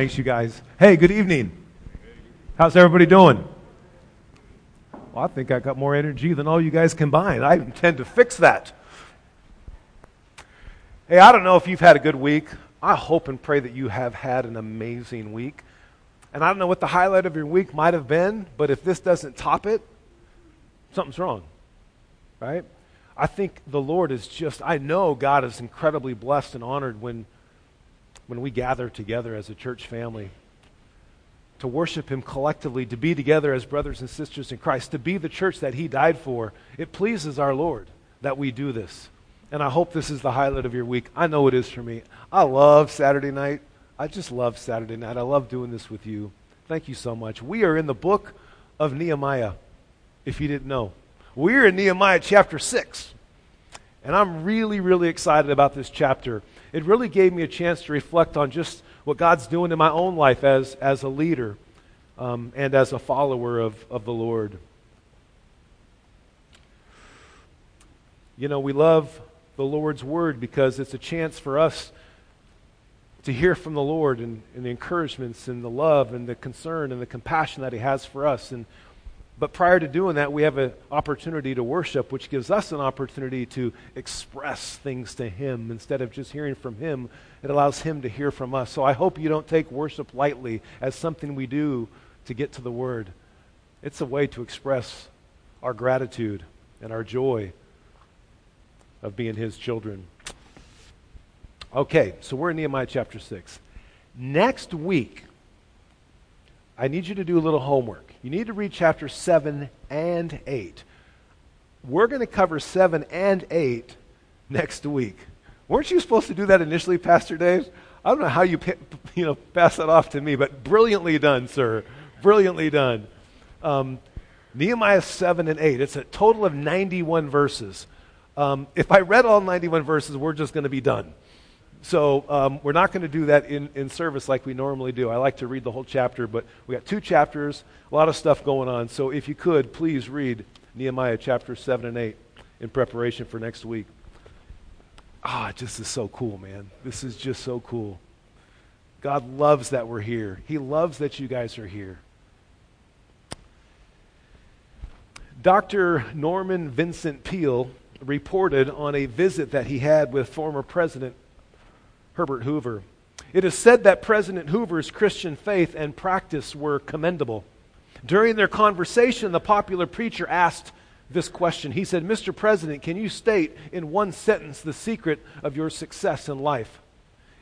Thanks, you guys. Hey, good evening. How's everybody doing? Well, I think I got more energy than all you guys combined. I intend to fix that. Hey, I don't know if you've had a good week. I hope and pray that you have had an amazing week. And I don't know what the highlight of your week might have been, but if this doesn't top it, something's wrong. Right? I think the Lord is just, I know God is incredibly blessed and honored when, when we gather together as a church family to worship Him collectively, to be together as brothers and sisters in Christ, to be the church that He died for. It pleases our Lord that we do this. And I hope this is the highlight of your week. I know it is for me. I love Saturday night. I just love Saturday night. I love doing this with you. Thank you so much. We are in the book of Nehemiah, if you didn't know. We're in Nehemiah chapter 6. And I'm really, really excited about this chapter. It really gave me a chance to reflect on just what God's doing in my own life as, as a leader um, and as a follower of, of the Lord. You know, we love the Lord's word because it's a chance for us to hear from the Lord and, and, the encouragements and the love and the concern and the compassion that He has for us. And, but prior to doing that, we have an opportunity to worship, which gives us an opportunity to express things to Him. Instead of just hearing from Him, it allows Him to hear from us. So I hope you don't take worship lightly as something we do to get to the Word. It's a way to express our gratitude and our joy of being his children. Okay, so we're in Nehemiah chapter 6. Next week, I need you to do a little homework. You need to read chapter 7 and 8. We're going to cover 7 and 8 next week. Weren't you supposed to do that initially, Pastor Dave? I don't know how you, you know, pass that off to me, but brilliantly done, sir. Brilliantly done. Um, Nehemiah 7 and 8. It's a total of 91 verses. Um, if I read all 91 verses, we're just going to be done. So um, we're not going to do that in, in service like we normally do. I like to read the whole chapter, but we got two chapters, a lot of stuff going on. So if you could, please read Nehemiah chapter 7 and 8 in preparation for next week. Ah, this is so cool, man. This is just so cool. God loves that we're here. He loves that you guys are here. Dr. Norman Vincent Peale reported on a visit that he had with former President Herbert Hoover. It is said that President Hoover's Christian faith and practice were commendable. During their conversation, the popular preacher asked this question. He said, Mr. President, can you state in one sentence the secret of your success in life?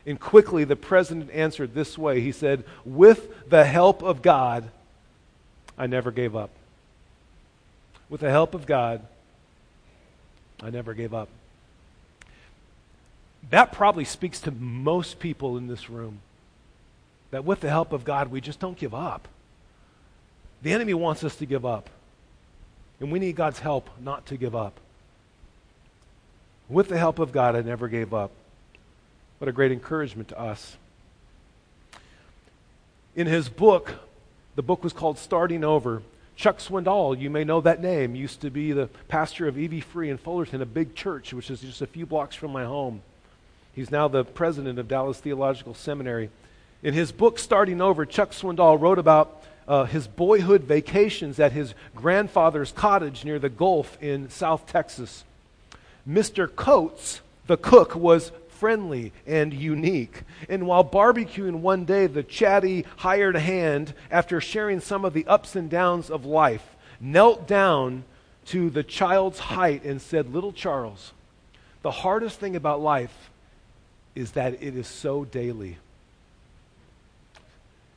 And quickly, the president answered this way He said, With the help of God, I never gave up. With the help of God, I never gave up. That probably speaks to most people in this room. That with the help of God, we just don't give up. The enemy wants us to give up. And we need God's help not to give up. With the help of God, I never gave up. What a great encouragement to us. In his book, the book was called Starting Over. Chuck Swindoll, you may know that name, used to be the pastor of EV Free in Fullerton, a big church, which is just a few blocks from my home. He's now the president of Dallas Theological Seminary. In his book, Starting Over, Chuck Swindoll wrote about uh, his boyhood vacations at his grandfather's cottage near the Gulf in South Texas. Mr. Coates, the cook, was friendly and unique. And while barbecuing one day, the chatty hired hand, after sharing some of the ups and downs of life, knelt down to the child's height and said, Little Charles, the hardest thing about life is that it is so daily.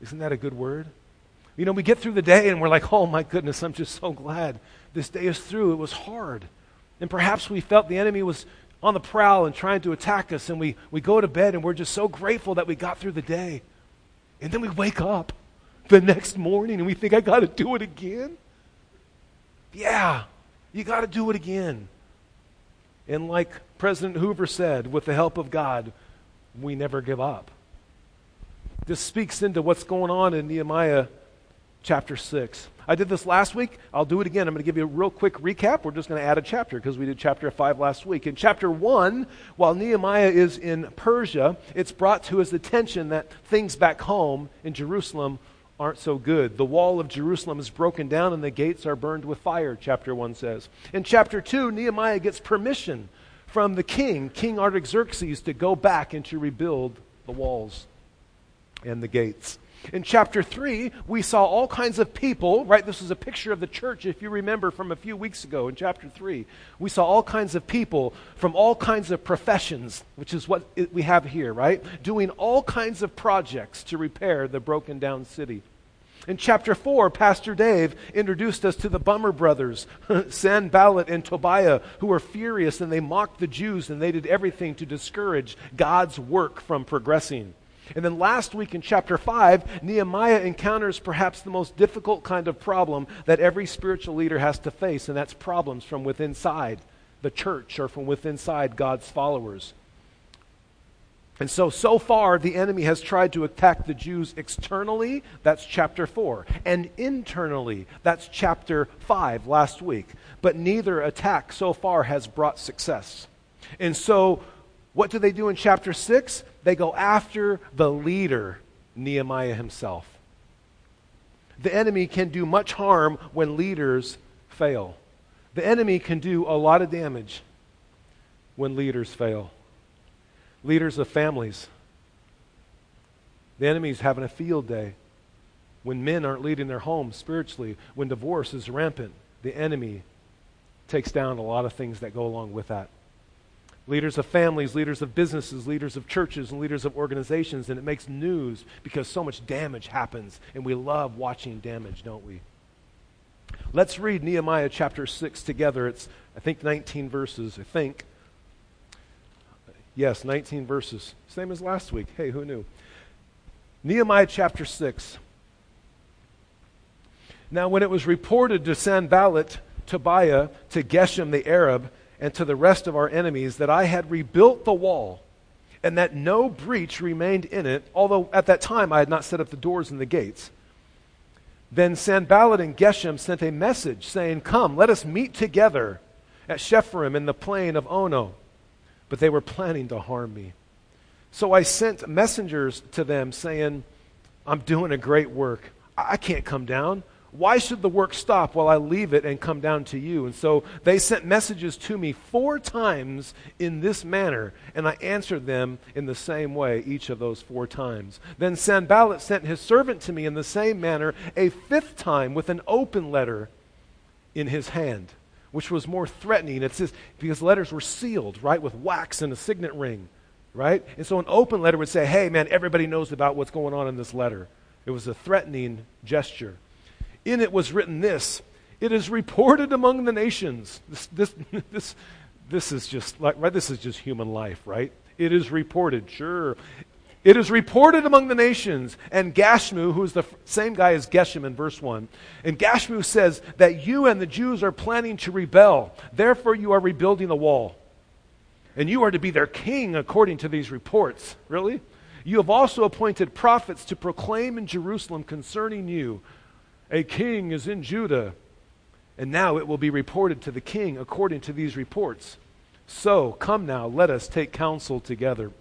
Isn't that a good word? You know, we get through the day and we're like, oh my goodness, I'm just so glad this day is through. It was hard. And perhaps we felt the enemy was on the prowl and trying to attack us, and we, we go to bed and we're just so grateful that we got through the day. And then we wake up the next morning and we think, I got to do it again. Yeah, you got to do it again. And like President Hoover said, with the help of God, we never give up. This speaks into what's going on in Nehemiah chapter 6. I did this last week. I'll do it again. I'm going to give you a real quick recap. We're just going to add a chapter because we did chapter 5 last week. In chapter 1, while Nehemiah is in Persia, it's brought to his attention that things back home in Jerusalem aren't so good. The wall of Jerusalem is broken down and the gates are burned with fire, chapter 1 says. In chapter 2, Nehemiah gets permission from the king, King Artaxerxes, to go back and to rebuild the walls and the gates. In chapter 3, we saw all kinds of people, right? This is a picture of the church, if you remember from a few weeks ago in chapter 3. We saw all kinds of people from all kinds of professions, which is what we have here, right? Doing all kinds of projects to repair the broken down city. In chapter 4, Pastor Dave introduced us to the Bummer brothers, Sanballat and Tobiah, who were furious and they mocked the Jews and they did everything to discourage God's work from progressing. And then last week in chapter 5, Nehemiah encounters perhaps the most difficult kind of problem that every spiritual leader has to face, and that's problems from within inside the church or from within inside God's followers. And so, so far, the enemy has tried to attack the Jews externally, that's chapter 4, and internally, that's chapter 5 last week. But neither attack so far has brought success. And so, what do they do in chapter 6? They go after the leader, Nehemiah himself. The enemy can do much harm when leaders fail. The enemy can do a lot of damage when leaders fail leaders of families. The enemy's having a field day. When men aren't leading their homes spiritually, when divorce is rampant, the enemy takes down a lot of things that go along with that. Leaders of families, leaders of businesses, leaders of churches, and leaders of organizations, and it makes news because so much damage happens, and we love watching damage, don't we? Let's read Nehemiah chapter 6 together. It's, I think, 19 verses, I think. Yes, 19 verses. Same as last week. Hey, who knew? Nehemiah chapter 6. Now, when it was reported to Sanballat, Tobiah, to Geshem the Arab, and to the rest of our enemies that I had rebuilt the wall, and that no breach remained in it, although at that time I had not set up the doors and the gates, then Sanballat and Geshem sent a message saying, Come, let us meet together at Shepharim in the plain of Ono but they were planning to harm me. So I sent messengers to them saying, I'm doing a great work. I can't come down. Why should the work stop while I leave it and come down to you? And so they sent messages to me four times in this manner, and I answered them in the same way each of those four times. Then Sanballat sent his servant to me in the same manner a fifth time with an open letter in his hand which was more threatening. It says, because letters were sealed, right, with wax and a signet ring, right? And so an open letter would say, hey, man, everybody knows about what's going on in this letter. It was a threatening gesture. In it was written this It is reported among the nations. This, this, this, this is just like, right? This is just human life, right? It is reported, sure. It is reported among the nations, and Gashmu, who's the same guy as Geshem in verse 1, and Gashmu says that you and the Jews are planning to rebel. Therefore, you are rebuilding the wall. And you are to be their king according to these reports. Really? You have also appointed prophets to proclaim in Jerusalem concerning you a king is in Judah. And now it will be reported to the king according to these reports. So, come now, let us take counsel together.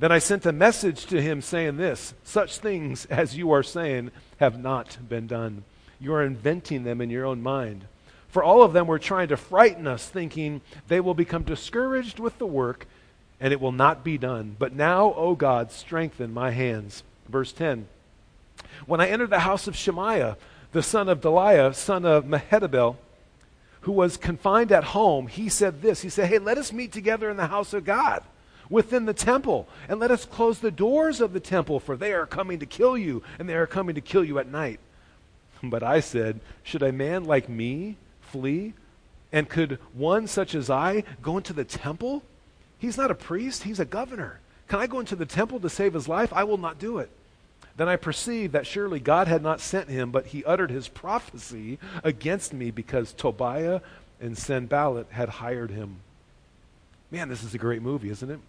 Then I sent a message to him saying this Such things as you are saying have not been done. You are inventing them in your own mind. For all of them were trying to frighten us, thinking they will become discouraged with the work and it will not be done. But now, O God, strengthen my hands. Verse 10 When I entered the house of Shemaiah, the son of Delaiah, son of Mehetabel, who was confined at home, he said this He said, Hey, let us meet together in the house of God within the temple. And let us close the doors of the temple, for they are coming to kill you, and they are coming to kill you at night. But I said, Should a man like me flee? And could one such as I go into the temple? He's not a priest, he's a governor. Can I go into the temple to save his life? I will not do it. Then I perceived that surely God had not sent him, but he uttered his prophecy against me because Tobiah and Sanballat had hired him. Man, this is a great movie, isn't it?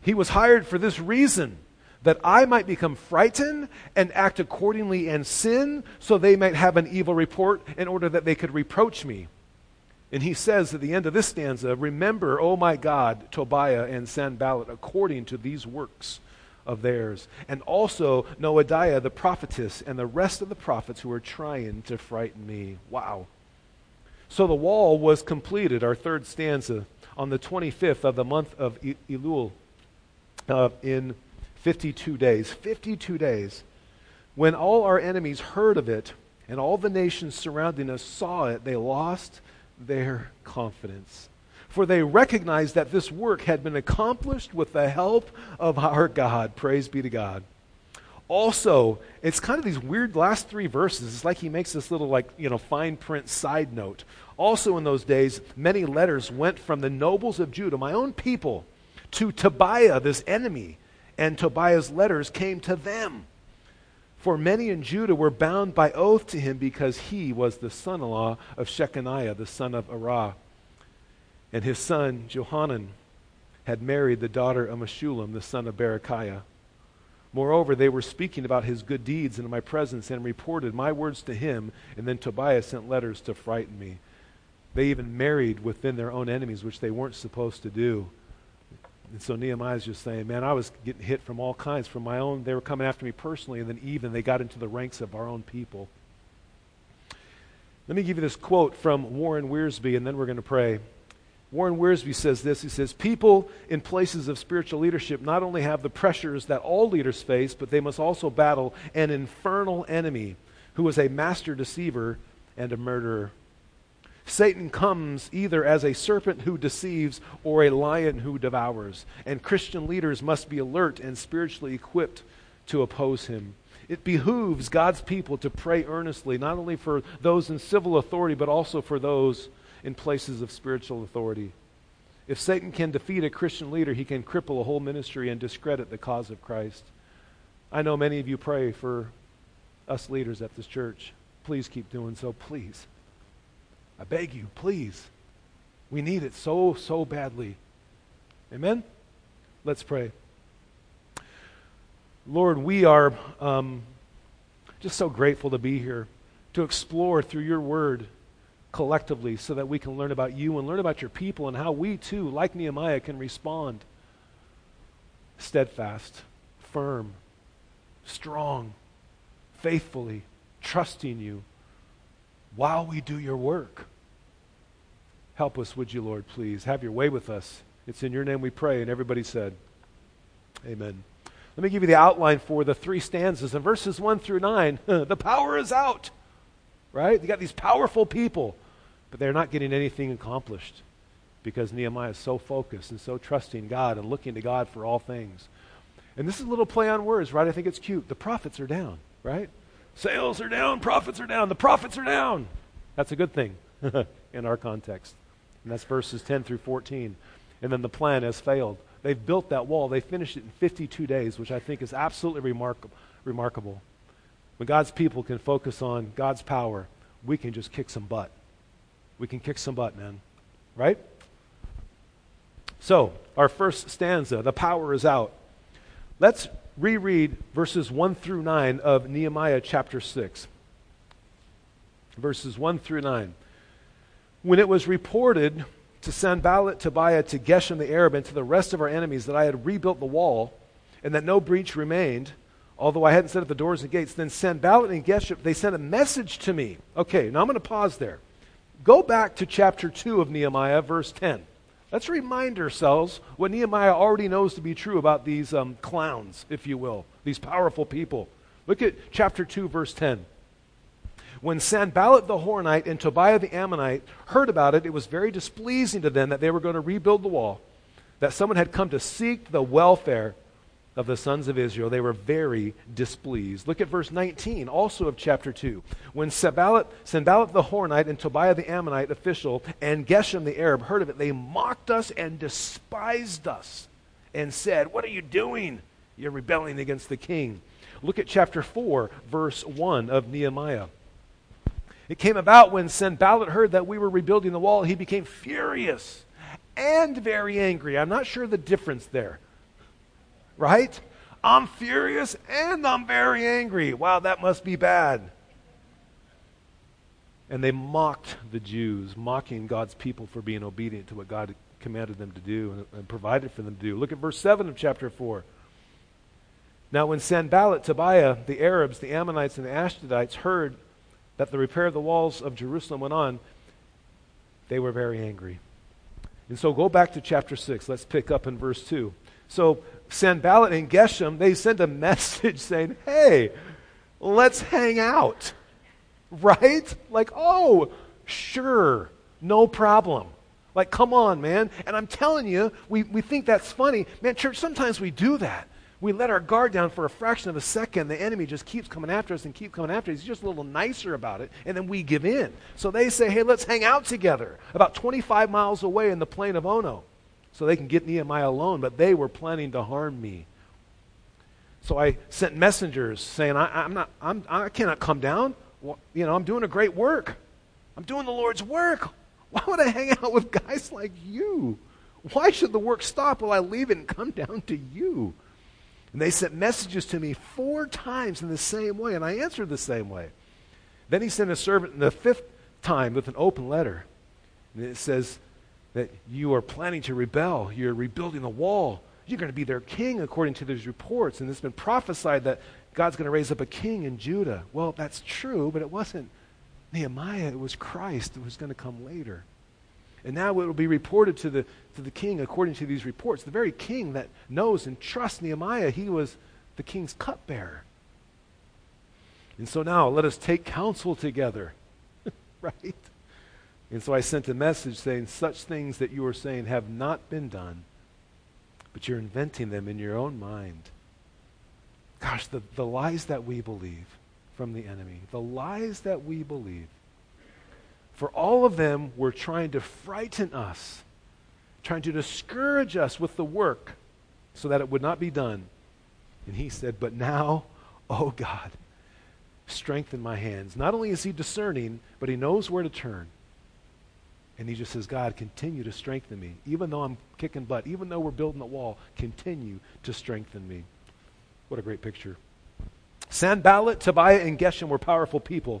He was hired for this reason that I might become frightened and act accordingly and sin, so they might have an evil report in order that they could reproach me. And he says at the end of this stanza, Remember, O my God, Tobiah and Sanballat, according to these works of theirs, and also Noadiah the prophetess and the rest of the prophets who are trying to frighten me. Wow. So the wall was completed, our third stanza, on the 25th of the month of Elul uh, in 52 days. 52 days. When all our enemies heard of it and all the nations surrounding us saw it, they lost their confidence. For they recognized that this work had been accomplished with the help of our God. Praise be to God. Also, it's kind of these weird last three verses. It's like he makes this little, like, you know, fine print side note. Also, in those days, many letters went from the nobles of Judah, my own people, to Tobiah, this enemy, and Tobiah's letters came to them. For many in Judah were bound by oath to him because he was the son in law of Shechaniah, the son of Arah. And his son, Johanan, had married the daughter of Meshullam, the son of Berechiah. Moreover, they were speaking about his good deeds in my presence and reported my words to him, and then Tobiah sent letters to frighten me. They even married within their own enemies, which they weren't supposed to do. And so Nehemiah's just saying, man, I was getting hit from all kinds, from my own. They were coming after me personally, and then even they got into the ranks of our own people. Let me give you this quote from Warren Wiersbe, and then we're going to pray. Warren Wiersbe says this. He says, People in places of spiritual leadership not only have the pressures that all leaders face, but they must also battle an infernal enemy who is a master deceiver and a murderer. Satan comes either as a serpent who deceives or a lion who devours, and Christian leaders must be alert and spiritually equipped to oppose him. It behooves God's people to pray earnestly, not only for those in civil authority, but also for those in places of spiritual authority. If Satan can defeat a Christian leader, he can cripple a whole ministry and discredit the cause of Christ. I know many of you pray for us leaders at this church. Please keep doing so, please. I beg you, please. We need it so, so badly. Amen? Let's pray. Lord, we are um, just so grateful to be here, to explore through your word collectively so that we can learn about you and learn about your people and how we too, like Nehemiah, can respond steadfast, firm, strong, faithfully, trusting you while we do your work. Help us, would you, Lord, please? Have your way with us. It's in your name we pray. And everybody said, Amen. Let me give you the outline for the three stanzas. In verses 1 through 9, the power is out, right? You got these powerful people, but they're not getting anything accomplished because Nehemiah is so focused and so trusting God and looking to God for all things. And this is a little play on words, right? I think it's cute. The prophets are down, right? Sales are down, profits are down, the profits are down. That's a good thing in our context. And that's verses 10 through 14. And then the plan has failed. They've built that wall. They finished it in 52 days, which I think is absolutely remarkable. remarkable. When God's people can focus on God's power, we can just kick some butt. We can kick some butt, man. Right? So, our first stanza, the power is out. Let's reread verses 1 through 9 of Nehemiah chapter 6. Verses 1 through 9. When it was reported to Sanballat, Tobiah, to Geshem the Arab, and to the rest of our enemies that I had rebuilt the wall and that no breach remained, although I hadn't set up the doors and gates, then Sanballat and Geshem, they sent a message to me. Okay, now I'm going to pause there. Go back to chapter 2 of Nehemiah, verse 10. Let's remind ourselves what Nehemiah already knows to be true about these um, clowns, if you will, these powerful people. Look at chapter 2, verse 10. When Sanballat the Horonite and Tobiah the Ammonite heard about it, it was very displeasing to them that they were going to rebuild the wall, that someone had come to seek the welfare of the sons of Israel, they were very displeased. Look at verse 19, also of chapter 2. When Sanballat, Sanballat the Horonite and Tobiah the Ammonite official and Geshem the Arab heard of it, they mocked us and despised us and said, What are you doing? You're rebelling against the king. Look at chapter 4, verse 1 of Nehemiah. It came about when Sanballat heard that we were rebuilding the wall, he became furious and very angry. I'm not sure the difference there right? I'm furious and I'm very angry. Wow, that must be bad. And they mocked the Jews, mocking God's people for being obedient to what God commanded them to do and, and provided for them to do. Look at verse 7 of chapter 4. Now, when Sanballat, Tobiah, the Arabs, the Ammonites, and the Ashdodites heard that the repair of the walls of Jerusalem went on, they were very angry. And so go back to chapter 6. Let's pick up in verse 2. So Sanballat and Geshem, they sent a message saying, hey, let's hang out. Right? Like, oh, sure, no problem. Like, come on, man. And I'm telling you, we, we think that's funny. Man, church, sometimes we do that. We let our guard down for a fraction of a second. The enemy just keeps coming after us and keep coming after us. He's just a little nicer about it, and then we give in. So they say, hey, let's hang out together about 25 miles away in the plain of Ono so they can get Nehemiah alone, but they were planning to harm me. So I sent messengers saying, I, am not, I'm, I cannot come down. Well, you know, I'm doing a great work. I'm doing the Lord's work. Why would I hang out with guys like you? Why should the work stop while I leave it and come down to you? And they sent messages to me four times in the same way, and I answered the same way. Then he sent a servant the fifth time with an open letter. And it says that you are planning to rebel. You're rebuilding the wall. You're going to be their king according to these reports. And it's been prophesied that God's going to raise up a king in Judah. Well, that's true, but it wasn't Nehemiah. It was Christ who was going to come later. And now it will be reported to the, to the king according to these reports. The very king that knows and trusts Nehemiah, he was the king's cupbearer. And so now let us take counsel together. right? And so I sent a message saying, Such things that you are saying have not been done, but you're inventing them in your own mind. Gosh, the, the lies that we believe from the enemy, the lies that we believe. For all of them were trying to frighten us, trying to discourage us with the work so that it would not be done. And he said, But now, oh God, strengthen my hands. Not only is he discerning, but he knows where to turn. And he just says, God, continue to strengthen me. Even though I'm kicking butt, even though we're building the wall, continue to strengthen me. What a great picture. Sanballat, Tobiah, and Geshem were powerful people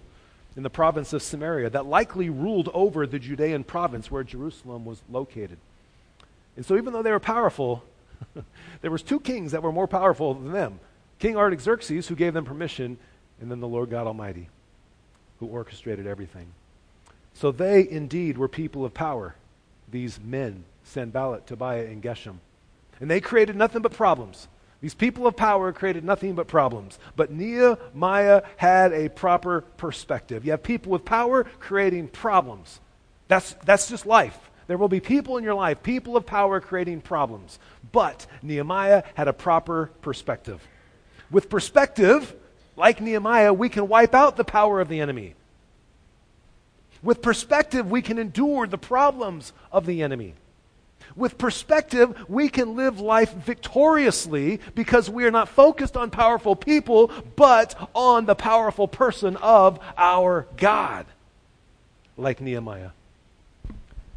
in the province of Samaria that likely ruled over the Judean province where Jerusalem was located. And so even though they were powerful, there was two kings that were more powerful than them. King Artaxerxes, who gave them permission, and then the Lord God Almighty, who orchestrated everything. So they indeed were people of power, these men, Sanballat, Tobiah, and Geshem. And they created nothing but problems. These people of power created nothing but problems. But Nehemiah had a proper perspective. You have people with power creating problems. That's, that's just life. There will be people in your life, people of power creating problems. But Nehemiah had a proper perspective. With perspective, like Nehemiah, we can wipe out the power of the enemy. With perspective, we can endure the problems of the enemy. With perspective, we can live life victoriously because we are not focused on powerful people, but on the powerful person of our God, like Nehemiah.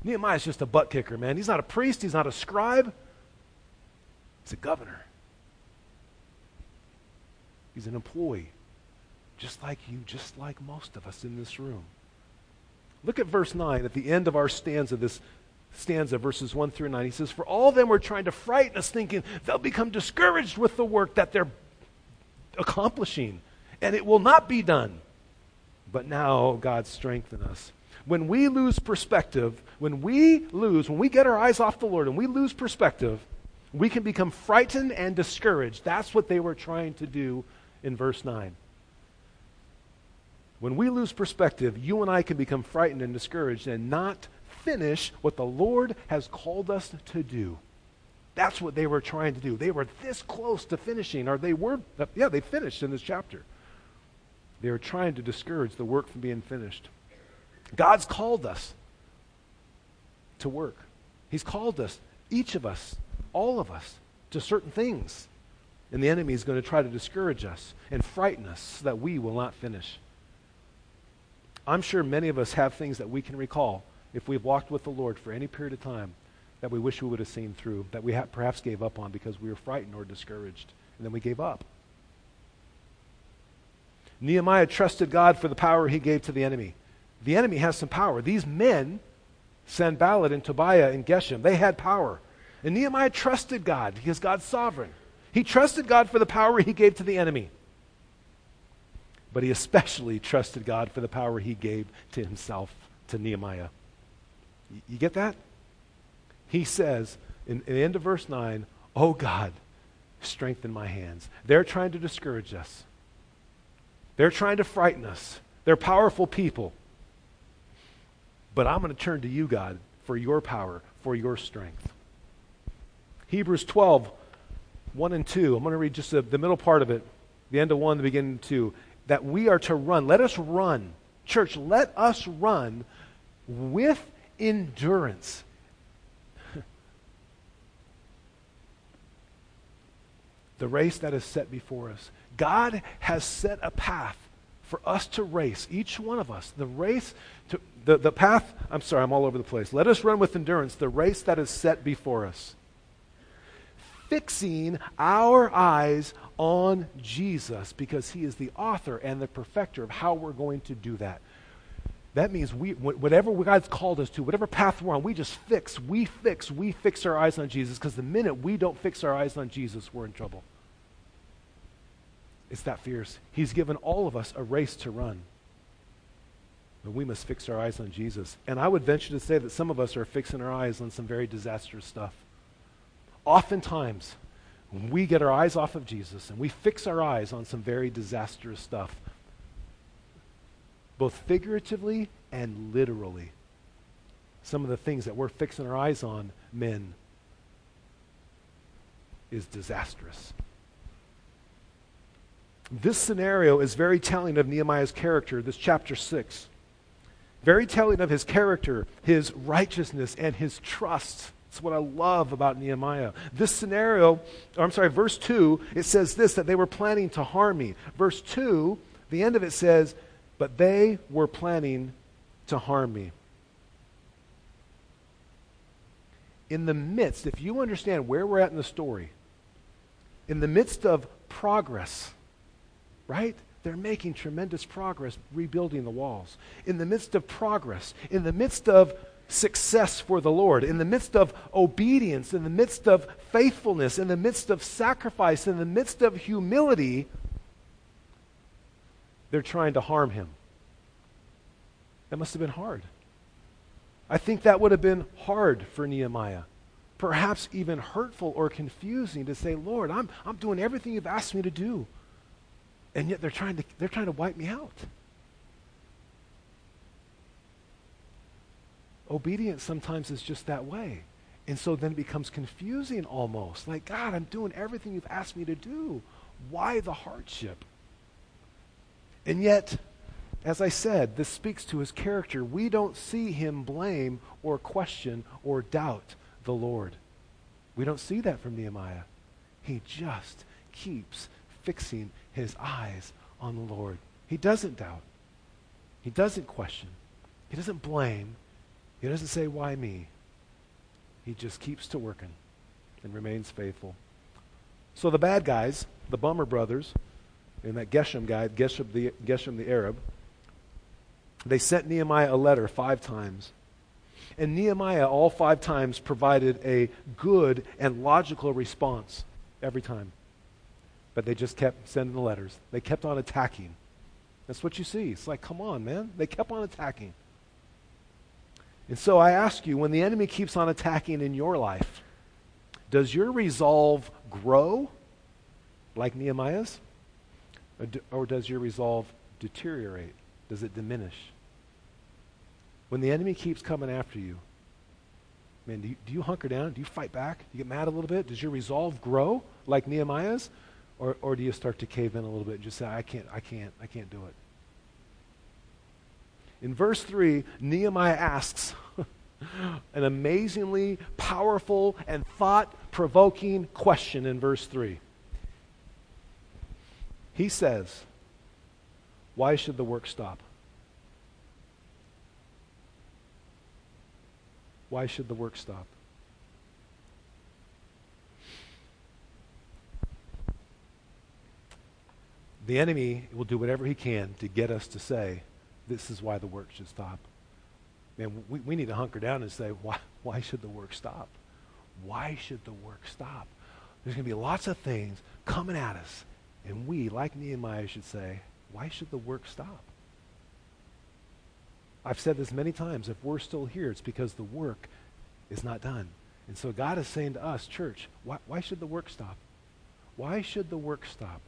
Nehemiah is just a butt kicker, man. He's not a priest, he's not a scribe, he's a governor. He's an employee, just like you, just like most of us in this room. Look at verse 9 at the end of our stanza, this stanza, verses 1 through 9. He says, For all of them were trying to frighten us, thinking they'll become discouraged with the work that they're accomplishing, and it will not be done. But now God strengthen us. When we lose perspective, when we lose, when we get our eyes off the Lord and we lose perspective, we can become frightened and discouraged. That's what they were trying to do in verse 9. When we lose perspective, you and I can become frightened and discouraged and not finish what the Lord has called us to do. That's what they were trying to do. They were this close to finishing, or they were, yeah, they finished in this chapter. They were trying to discourage the work from being finished. God's called us to work. He's called us, each of us, all of us, to certain things. And the enemy is going to try to discourage us and frighten us so that we will not finish. I'm sure many of us have things that we can recall if we've walked with the Lord for any period of time that we wish we would have seen through, that we ha- perhaps gave up on because we were frightened or discouraged. and then we gave up. Nehemiah trusted God for the power he gave to the enemy. The enemy has some power. These men, Sanballat and Tobiah and Geshem, they had power. And Nehemiah trusted God because God's sovereign. He trusted God for the power he gave to the enemy. But he especially trusted God for the power he gave to himself, to Nehemiah. You get that? He says in, in the end of verse 9, Oh God, strengthen my hands. They're trying to discourage us. They're trying to frighten us. They're powerful people. But I'm going to turn to you, God, for your power, for your strength. Hebrews 12, 1 and 2. I'm going to read just the, the middle part of it, the end of 1, the beginning of 2. That we are to run. Let us run. Church, let us run with endurance. the race that is set before us. God has set a path for us to race, each one of us. The race, to, the, the path, I'm sorry, I'm all over the place. Let us run with endurance the race that is set before us. Fixing our eyes on Jesus because he is the author and the perfecter of how we're going to do that. That means we, whatever God's called us to, whatever path we're on, we just fix, we fix, we fix our eyes on Jesus because the minute we don't fix our eyes on Jesus, we're in trouble. It's that fierce. He's given all of us a race to run. But we must fix our eyes on Jesus. And I would venture to say that some of us are fixing our eyes on some very disastrous stuff. Oftentimes, we get our eyes off of Jesus and we fix our eyes on some very disastrous stuff, both figuratively and literally. Some of the things that we're fixing our eyes on, men, is disastrous. This scenario is very telling of Nehemiah's character, this chapter 6. Very telling of his character, his righteousness, and his trust. That's what I love about Nehemiah. This scenario, I'm sorry, verse 2, it says this that they were planning to harm me. Verse 2, the end of it says, but they were planning to harm me. In the midst, if you understand where we're at in the story, in the midst of progress, right? They're making tremendous progress rebuilding the walls. In the midst of progress, in the midst of success for the Lord, in the midst of obedience, in the midst of faithfulness, in the midst of sacrifice, in the midst of humility, they're trying to harm him. That must have been hard. I think that would have been hard for Nehemiah. Perhaps even hurtful or confusing to say, Lord, I'm, I'm doing everything you've asked me to do and yet they're trying to, they're trying to wipe me out. Obedience sometimes is just that way. And so then it becomes confusing almost. Like, God, I'm doing everything you've asked me to do. Why the hardship? And yet, as I said, this speaks to his character. We don't see him blame or question or doubt the Lord. We don't see that from Nehemiah. He just keeps fixing his eyes on the Lord. He doesn't doubt. He doesn't question. He doesn't blame. He doesn't say, Why me? He just keeps to working and remains faithful. So the bad guys, the Bummer brothers, and that Geshem guy, Geshem the, Geshem the Arab, they sent Nehemiah a letter five times. And Nehemiah, all five times, provided a good and logical response every time. But they just kept sending the letters. They kept on attacking. That's what you see. It's like, come on, man. They kept on attacking. And so I ask you, when the enemy keeps on attacking in your life, does your resolve grow like Nehemiah's? Or, do, or does your resolve deteriorate? Does it diminish? When the enemy keeps coming after you, man, do you, do you hunker down? Do you fight back? Do you get mad a little bit? Does your resolve grow like Nehemiah's? Or, or do you start to cave in a little bit and just say, I can't, I can't, I can't do it? In verse 3, Nehemiah asks an amazingly powerful and thought provoking question in verse 3. He says, Why should the work stop? Why should the work stop? the enemy will do whatever he can to get us to say, this is why the work should stop. Man, we, we need to hunker down and say, why, why should the work stop? Why should the work stop? There's going to be lots of things coming at us. And we, like Nehemiah, should say, why should the work stop? I've said this many times. If we're still here, it's because the work is not done. And so God is saying to us, church, why, why should the work stop? Why should the work stop?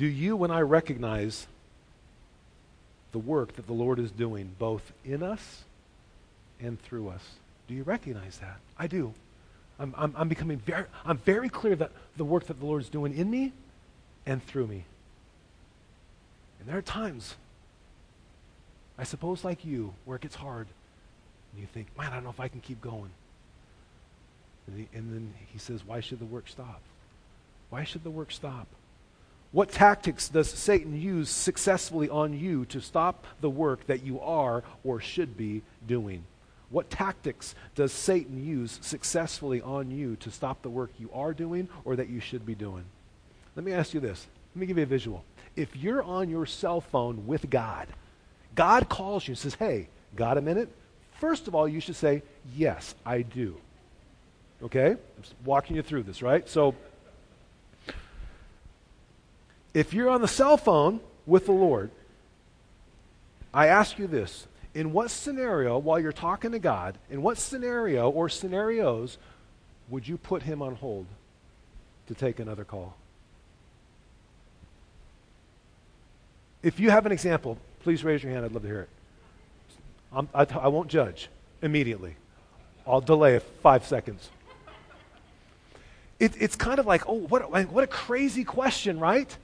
Do you, when I recognize the work that the Lord is doing, both in us and through us, do you recognize that? I do. I'm, I'm, I'm becoming very, I'm very clear that the work that the Lord is doing in me and through me. And there are times, I suppose like you, where it gets hard. And you think, man, I don't know if I can keep going. And, he, and then he says, why should the work stop? Why should the work stop? What tactics does Satan use successfully on you to stop the work that you are or should be doing? What tactics does Satan use successfully on you to stop the work you are doing or that you should be doing? Let me ask you this. Let me give you a visual. If you're on your cell phone with God, God calls you and says, Hey, got a minute? First of all, you should say, Yes, I do. Okay? I'm walking you through this, right? So, if you're on the cell phone with the Lord, I ask you this. In what scenario, while you're talking to God, in what scenario or scenarios would you put him on hold to take another call? If you have an example, please raise your hand. I'd love to hear it. I'm, won't judge immediately. I'll delay five seconds. It, it's kind of like, oh, what, what a crazy question, right?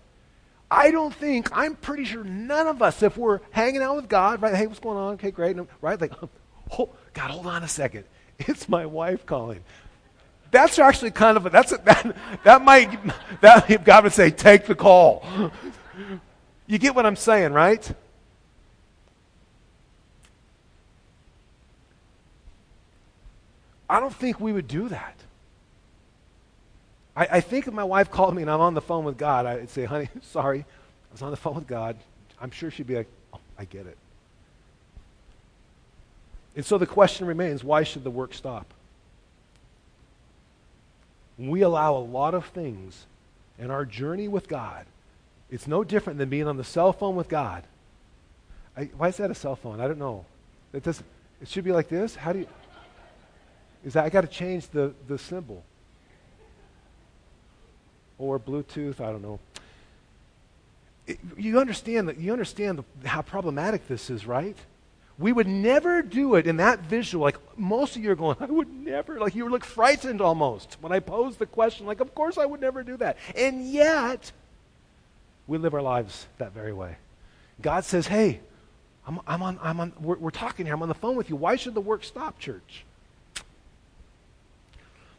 I don't think, I'm pretty sure none of us, if we're hanging out with God, right? Hey, what's going on? Okay, great. Right? Like, oh, God, hold on a second. It's my wife calling. That's actually kind of a, that's a, that, that might, that, God would say, take the call. You get what I'm saying, right? I don't think we would do that. I, I, think if my wife called me and I'm on the phone with God, I'd say, honey, sorry, I was on the phone with God. I'm sure she'd be like, oh, I get it. And so the question remains why should the work stop? We allow a lot of things in our journey with God. It's no different than being on the cell phone with God. I, why is that a cell phone? I don't know. It, does, it should be like this. How do you? Is that I got to change the, the symbol? Or Bluetooth. I don't know. It, you understand that you understand the, how problematic this is, right? We would never do it in that visual. Like most of you are going, I would never. Like you look frightened almost when I pose the question. Like, of course I would never do that. And yet, we live our lives that very way. God says, Hey, I'm, I'm on. I'm on. We're, we're talking here. I'm on the phone with you. Why should the work stop, church?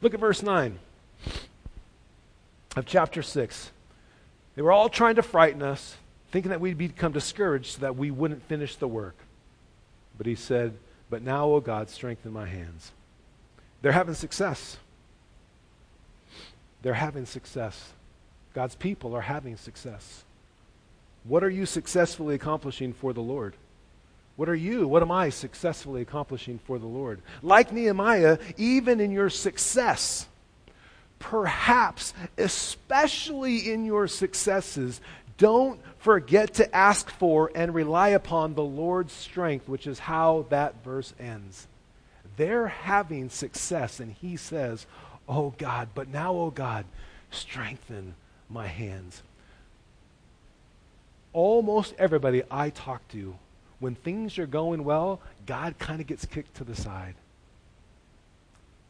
Look at verse nine of chapter 6. They were all trying to frighten us, thinking that we'd become discouraged so that we wouldn't finish the work. But he said, But now, O God, strengthen my hands. They're having success. They're having success. God's people are having success. What are you successfully accomplishing for the Lord? What are you, what am I successfully accomplishing for the Lord? Like Nehemiah, even in your success, perhaps, especially in your successes, don't forget to ask for and rely upon the Lord's strength, which is how that verse ends. They're having success, and he says, Oh God, but now, oh God, strengthen my hands. Almost everybody I talk to, when things are going well, God kind of gets kicked to the side.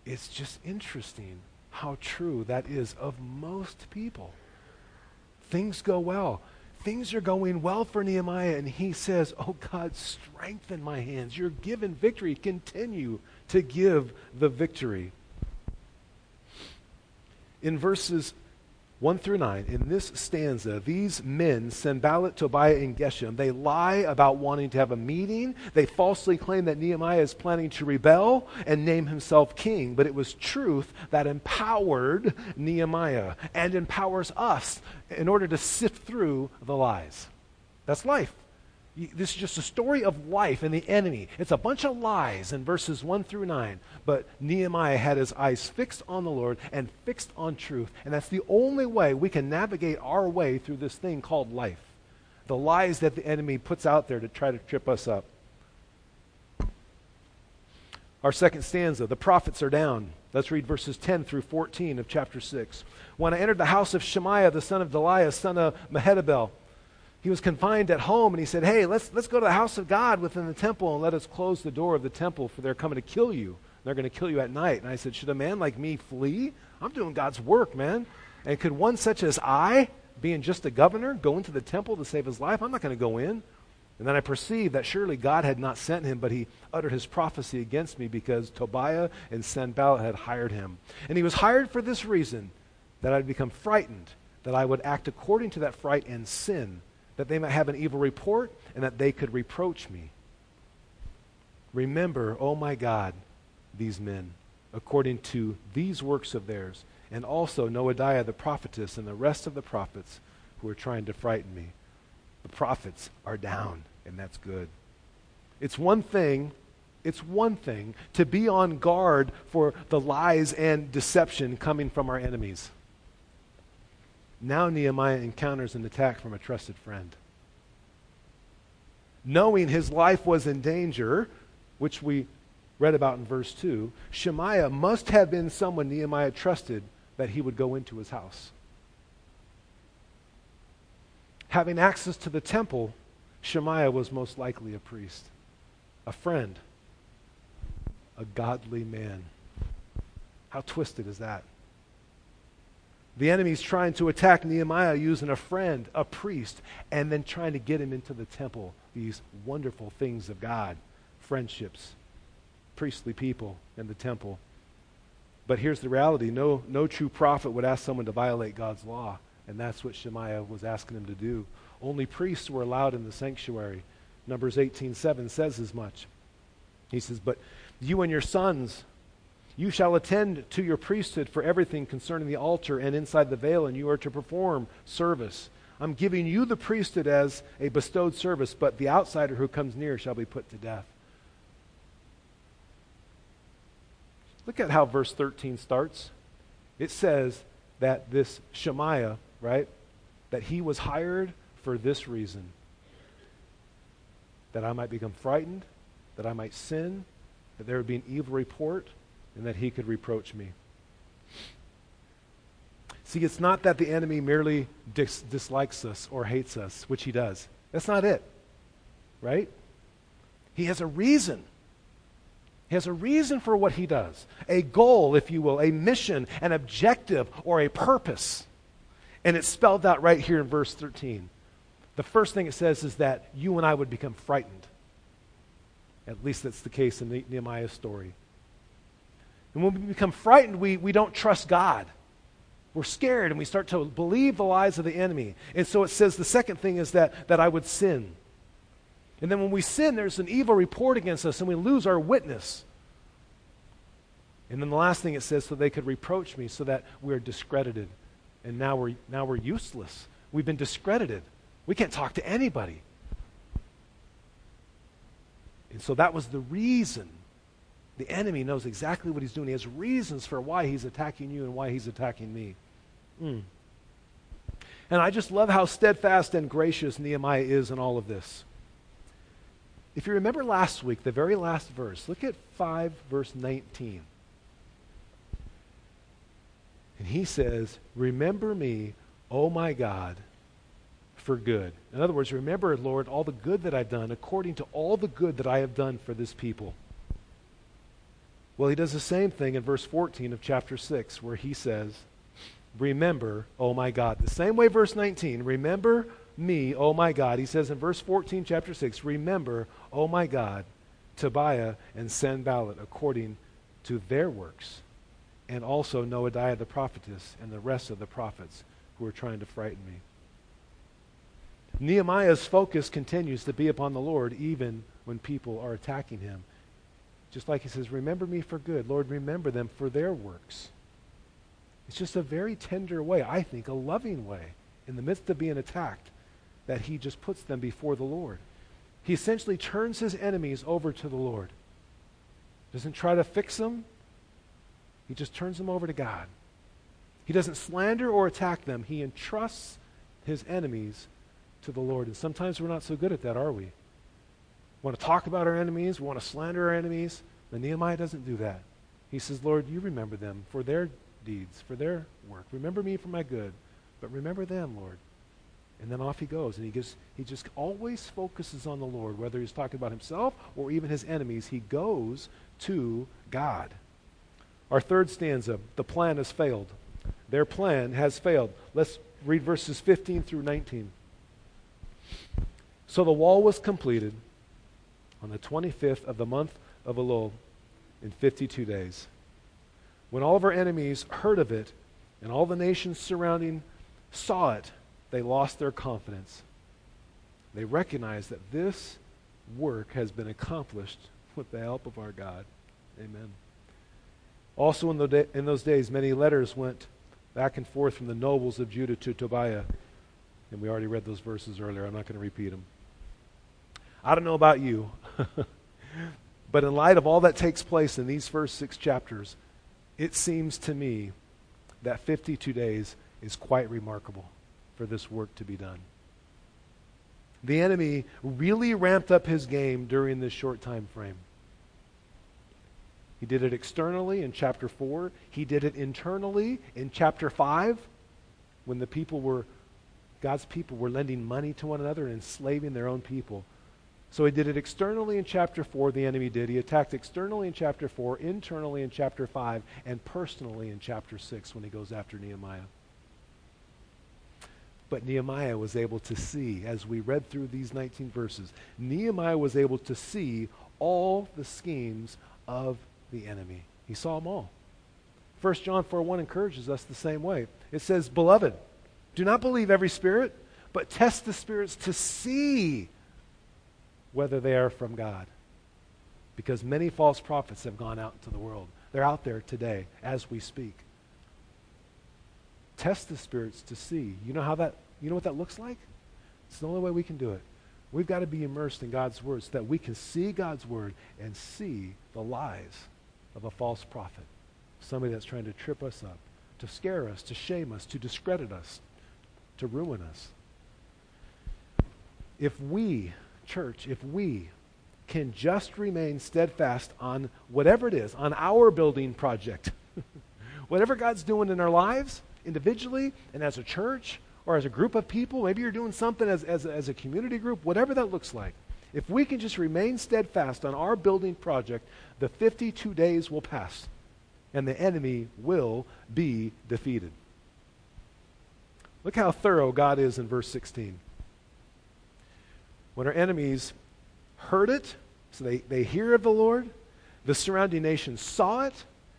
It's just interesting how true that is of most people. Things go well. Things are going well for Nehemiah, and he says, Oh God, strengthen my hands. You're given victory. Continue to give the victory. In verses 1 through 9, in this stanza, these men, Sanballat, Tobiah, and Geshem, they lie about wanting to have a meeting. They falsely claim that Nehemiah is planning to rebel and name himself king. But it was truth that empowered Nehemiah and empowers us in order to sift through the lies. That's life. This is just a story of life and the enemy. It's a bunch of lies in verses 1 through 9. But Nehemiah had his eyes fixed on the Lord and fixed on truth. And that's the only way we can navigate our way through this thing called life. The lies that the enemy puts out there to try to trip us up. Our second stanza the prophets are down. Let's read verses 10 through 14 of chapter 6. When I entered the house of Shemaiah, the son of Delaiah, son of Mehetabel, he was confined at home and he said, Hey, let's, let's go to the house of God within the temple and let us close the door of the temple, for they're coming to kill you. They're going to kill you at night. And I said, Should a man like me flee? I'm doing God's work, man. And could one such as I, being just a governor, go into the temple to save his life? I'm not going to go in. And then I perceived that surely God had not sent him, but he uttered his prophecy against me because Tobiah and Sanballat had hired him. And he was hired for this reason that I'd become frightened, that I would act according to that fright and sin that they might have an evil report and that they could reproach me. Remember, oh my God, these men, according to these works of theirs, and also Noadiah the prophetess and the rest of the prophets who are trying to frighten me. The prophets are down, and that's good. It's one thing, it's one thing to be on guard for the lies and deception coming from our enemies. Now Nehemiah encounters an attack from a trusted friend. Knowing his life was in danger, which we read about in verse 2, Shemaiah must have been someone Nehemiah trusted that he would go into his house. Having access to the temple, Shemaiah was most likely a priest, a friend, a godly man. How twisted is that? The enemy's trying to attack Nehemiah using a friend, a priest, and then trying to get him into the temple. These wonderful things of God friendships, priestly people in the temple. But here's the reality no, no true prophet would ask someone to violate God's law. And that's what Shemaiah was asking him to do. Only priests were allowed in the sanctuary. Numbers 18:7 says as much. He says, "But you and your sons you shall attend to your priesthood for everything concerning the altar and inside the veil, and you are to perform service. I'm giving you the priesthood as a bestowed service, but the outsider who comes near shall be put to death. Look at how verse 13 starts. It says that this Shemaiah, right, that he was hired for this reason that I might become frightened, that I might sin, that there would be an evil report, and that he could reproach me. See, it's not that the enemy merely dis- dislikes us or hates us, which he does. That's not it, right? He has a reason. He has a reason for what he does a goal, if you will, a mission, an objective, or a purpose. And it's spelled out right here in verse 13. The first thing it says is that you and I would become frightened. At least that's the case in Nehemiah's story. And when we become frightened, we, we don't trust God. We're scared and we start to believe the lies of the enemy. And so it says the second thing is that, that I would sin. And then when we sin, there's an evil report against us and we lose our witness. And then the last thing it says, so they could reproach me so that we're discredited. And now we're, now we're useless. We've been discredited. We can't talk to anybody. And so that was the reason the enemy knows exactly what he's doing. He has reasons for why he's attacking you and why he's attacking me. Mm. And I just love how steadfast and gracious Nehemiah is in all of this. If you remember last week, the very last verse, look at 5, verse 19. And he says, Remember me, O my God, for good. In other words, remember, Lord, all the good that I've done according to all the good that I have done for this people. Well, he does the same thing in verse 14 of chapter 6, where he says, Remember, oh my God. The same way, verse 19, remember me, oh my God. He says in verse 14, chapter 6, Remember, oh my God, Tobiah and Sanballat according to their works, and also Noadiah the prophetess and the rest of the prophets who are trying to frighten me. Nehemiah's focus continues to be upon the Lord even when people are attacking him. Just like he says, Remember me for good. Lord, remember them for their works. It's just a very tender way, I think, a loving way, in the midst of being attacked, that he just puts them before the Lord. He essentially turns his enemies over to the Lord. Doesn't try to fix them, he just turns them over to God. He doesn't slander or attack them, he entrusts his enemies to the Lord. And sometimes we're not so good at that, are we? Want to talk about our enemies, we want to slander our enemies. But Nehemiah doesn't do that. He says, Lord, you remember them for their deeds, for their work. Remember me for my good, but remember them, Lord. And then off he goes. And he, gets, he just always focuses on the Lord, whether he's talking about himself or even his enemies. He goes to God. Our third stanza the plan has failed. Their plan has failed. Let's read verses 15 through 19. So the wall was completed on the 25th of the month of Elul in 52 days. When all of our enemies heard of it and all the nations surrounding saw it, they lost their confidence. They recognized that this work has been accomplished with the help of our God. Amen. Also, in, in those days, many letters went back and forth from the nobles of Judah to Tobiah. And we already read those verses earlier. I'm not going to repeat them. I don't know about you, but in light of all that takes place in these first six chapters, it seems to me that 52 days is quite remarkable for this work to be done. The enemy really ramped up his game during this short time frame. He did it externally in chapter 4. He did it internally in chapter 5 when the people were, God's people were lending money to one another and enslaving their own people. So he did it externally in chapter 4, the enemy did. He attacked externally in chapter 4, internally in chapter 5, and personally in chapter 6 when he goes after Nehemiah. But Nehemiah was able to see, as we read through these 19 verses, Nehemiah was able to see all the schemes of the enemy. He saw them all. 1 John 4 1 encourages us the same way. It says, Beloved, do not believe every spirit, but test the spirits to see whether they are from God. Because many false prophets have gone out into the world. They're out there today as we speak. Test the spirits to see. You know how that you know what that looks like? It's the only way we can do it. We've got to be immersed in God's word so that we can see God's word and see the lies of a false prophet. Somebody that's trying to trip us up, to scare us, to shame us, to discredit us, to ruin us. If we church, if we can just remain steadfast on whatever it is, on our building project, whatever God's doing in our lives, individually and as a church or as a group of people, maybe you're doing something as, as, as a community group, whatever that looks like. If we can just remain steadfast on our building project, the 52 days will pass and the enemy will be defeated. Look how thorough God is in verse 16 when our enemies heard it, so they, they hear of the Lord, the surrounding nations saw it.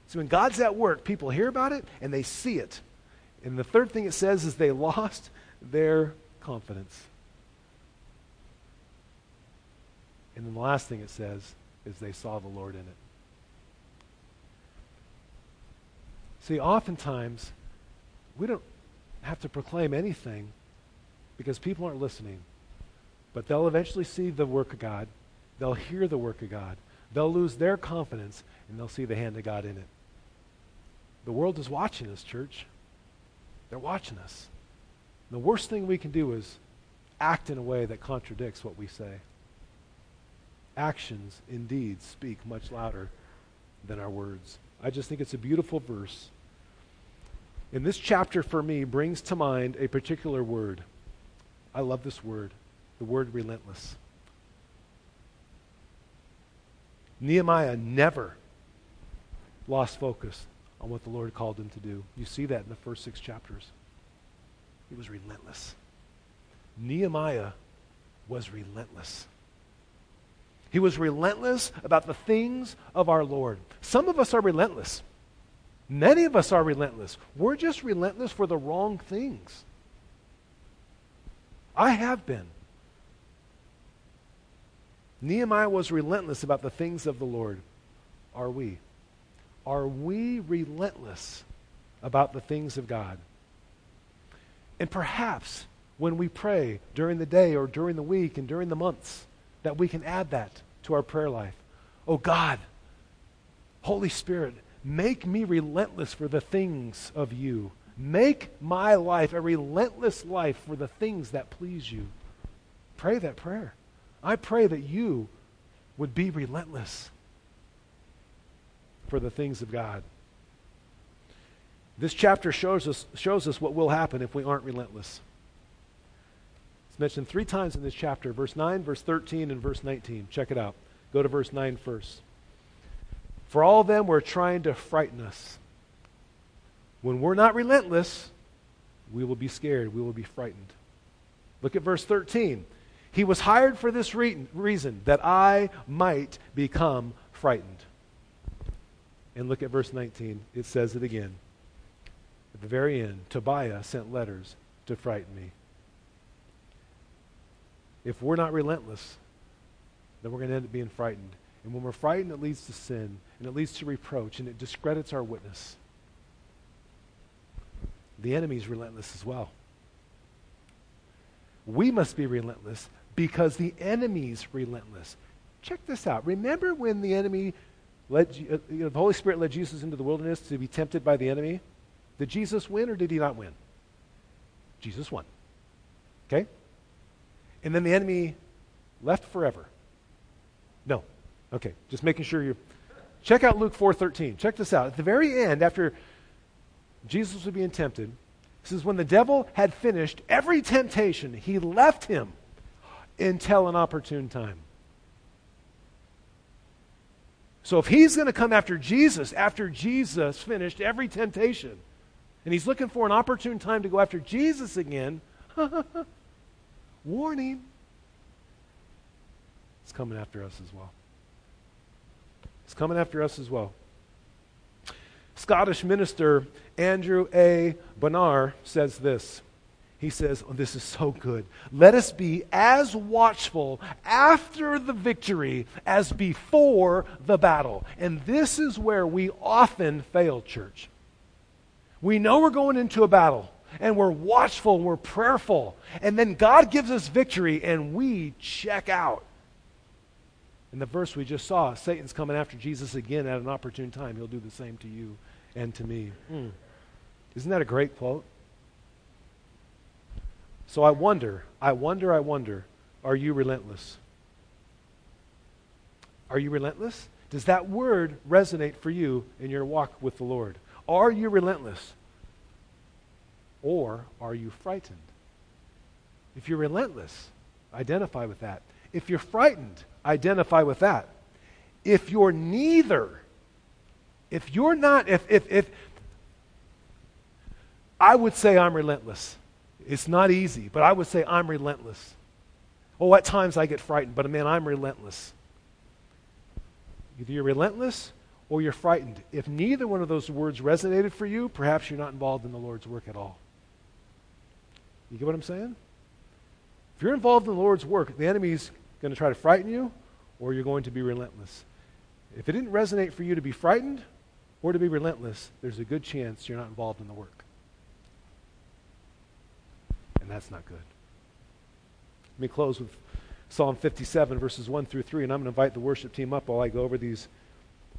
So when God's at work, people hear about it and they see it. And the third thing it says is they lost their confidence. And then the last thing it says is they saw the Lord in it. See, oftentimes, we don't have to proclaim anything because people aren't listening. But they'll eventually see the work of God. They'll hear the work of God. They'll lose their confidence and they'll see the hand of God in it. The world is watching us, church. They're watching us. The worst thing we can do is act in a way that contradicts what we say. Actions, indeed, speak much louder than our words. I just think it's a beautiful verse. And this chapter, for me, brings to mind a particular word. I love this word the word relentless. Nehemiah never lost focus on what the Lord called him to do. You see that in the first six chapters. He was relentless. Nehemiah was relentless. He was relentless about the things of our Lord. Some of us are relentless. Many of us are relentless. We're just relentless for the wrong things. I have been. Nehemiah was relentless about the things of the Lord. Are we? Are we relentless about the things of God? And perhaps when we pray during the day or during the week and during the months, that we can add that to our prayer life. Oh God, Holy Spirit, make me relentless for the things of you. Make my life a relentless life for the things that please you. Pray that prayer. I pray that you would be relentless for the things of God. This chapter shows us, shows us what will happen if we aren't relentless. It's mentioned three times in this chapter verse 9, verse 13, and verse 19. Check it out. Go to verse 9 first. For all of them were trying to frighten us. When we're not relentless, we will be scared. We will be frightened. Look at verse 13. He was hired for this re- reason, that I might become frightened. And look at verse 19. It says it again. At the very end, Tobiah sent letters to frighten me. If we're not relentless, then we're going to end up being frightened. And when we're frightened, it leads to sin, and it leads to reproach, and it discredits our witness. The enemy is relentless as well. We must be relentless because the enemy's relentless. Check this out. Remember when the enemy led, uh, you know, the Holy Spirit led Jesus into the wilderness to be tempted by the enemy? Did Jesus win or did he not win? Jesus won. Okay? And then the enemy left forever. No. Okay, just making sure you check out Luke 4:13. Check this out. At the very end after Jesus was being tempted, it says when the devil had finished every temptation, he left him until an opportune time. So if he's going to come after Jesus after Jesus finished every temptation, and he's looking for an opportune time to go after Jesus again, warning, it's coming after us as well. It's coming after us as well. Scottish minister Andrew A. Bonar says this. He says, oh, This is so good. Let us be as watchful after the victory as before the battle. And this is where we often fail, church. We know we're going into a battle, and we're watchful, we're prayerful, and then God gives us victory, and we check out. In the verse we just saw, Satan's coming after Jesus again at an opportune time. He'll do the same to you and to me. Mm. Isn't that a great quote? So I wonder, I wonder, I wonder, are you relentless? Are you relentless? Does that word resonate for you in your walk with the Lord? Are you relentless? Or are you frightened? If you're relentless, identify with that. If you're frightened, identify with that. If you're neither, if you're not, if, if, if, I would say I'm relentless. It's not easy, but I would say I'm relentless. Oh, at times I get frightened, but man, I'm relentless. Either you're relentless or you're frightened. If neither one of those words resonated for you, perhaps you're not involved in the Lord's work at all. You get what I'm saying? If you're involved in the Lord's work, the enemy's going to try to frighten you, or you're going to be relentless. If it didn't resonate for you to be frightened or to be relentless, there's a good chance you're not involved in the work. And that's not good. Let me close with Psalm 57, verses 1 through 3, and I'm going to invite the worship team up while I go over these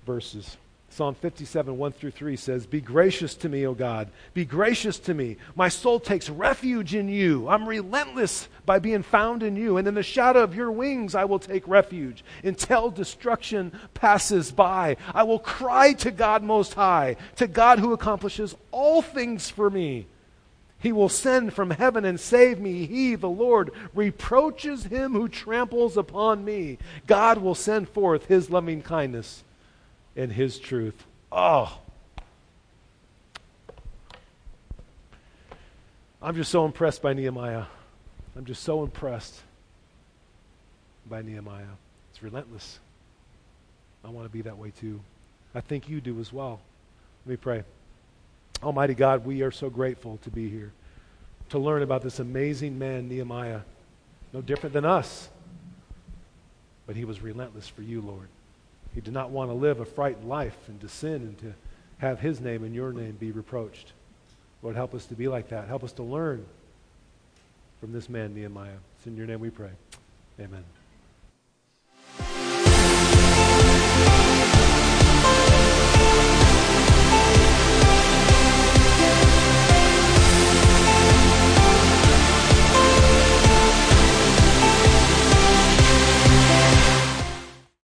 verses. Psalm 57, 1 through 3 says, Be gracious to me, O God. Be gracious to me. My soul takes refuge in you. I'm relentless by being found in you. And in the shadow of your wings I will take refuge until destruction passes by. I will cry to God Most High, to God who accomplishes all things for me. He will send from heaven and save me. He, the Lord, reproaches him who tramples upon me. God will send forth his loving kindness and His truth. Oh. I'm just so impressed by Nehemiah. I'm just so impressed by Nehemiah. It's relentless. I want to be that way too. I think you do as well. Let me pray. Almighty God, we are so grateful to be here, to learn about this amazing man, Nehemiah. No different than us, but he was relentless for you, Lord. He did not want to live a frightened life and to sin and to have his name and your name be reproached. Lord, help us to be like that. Help us to learn from this man, Nehemiah. It's in your name we pray. Amen.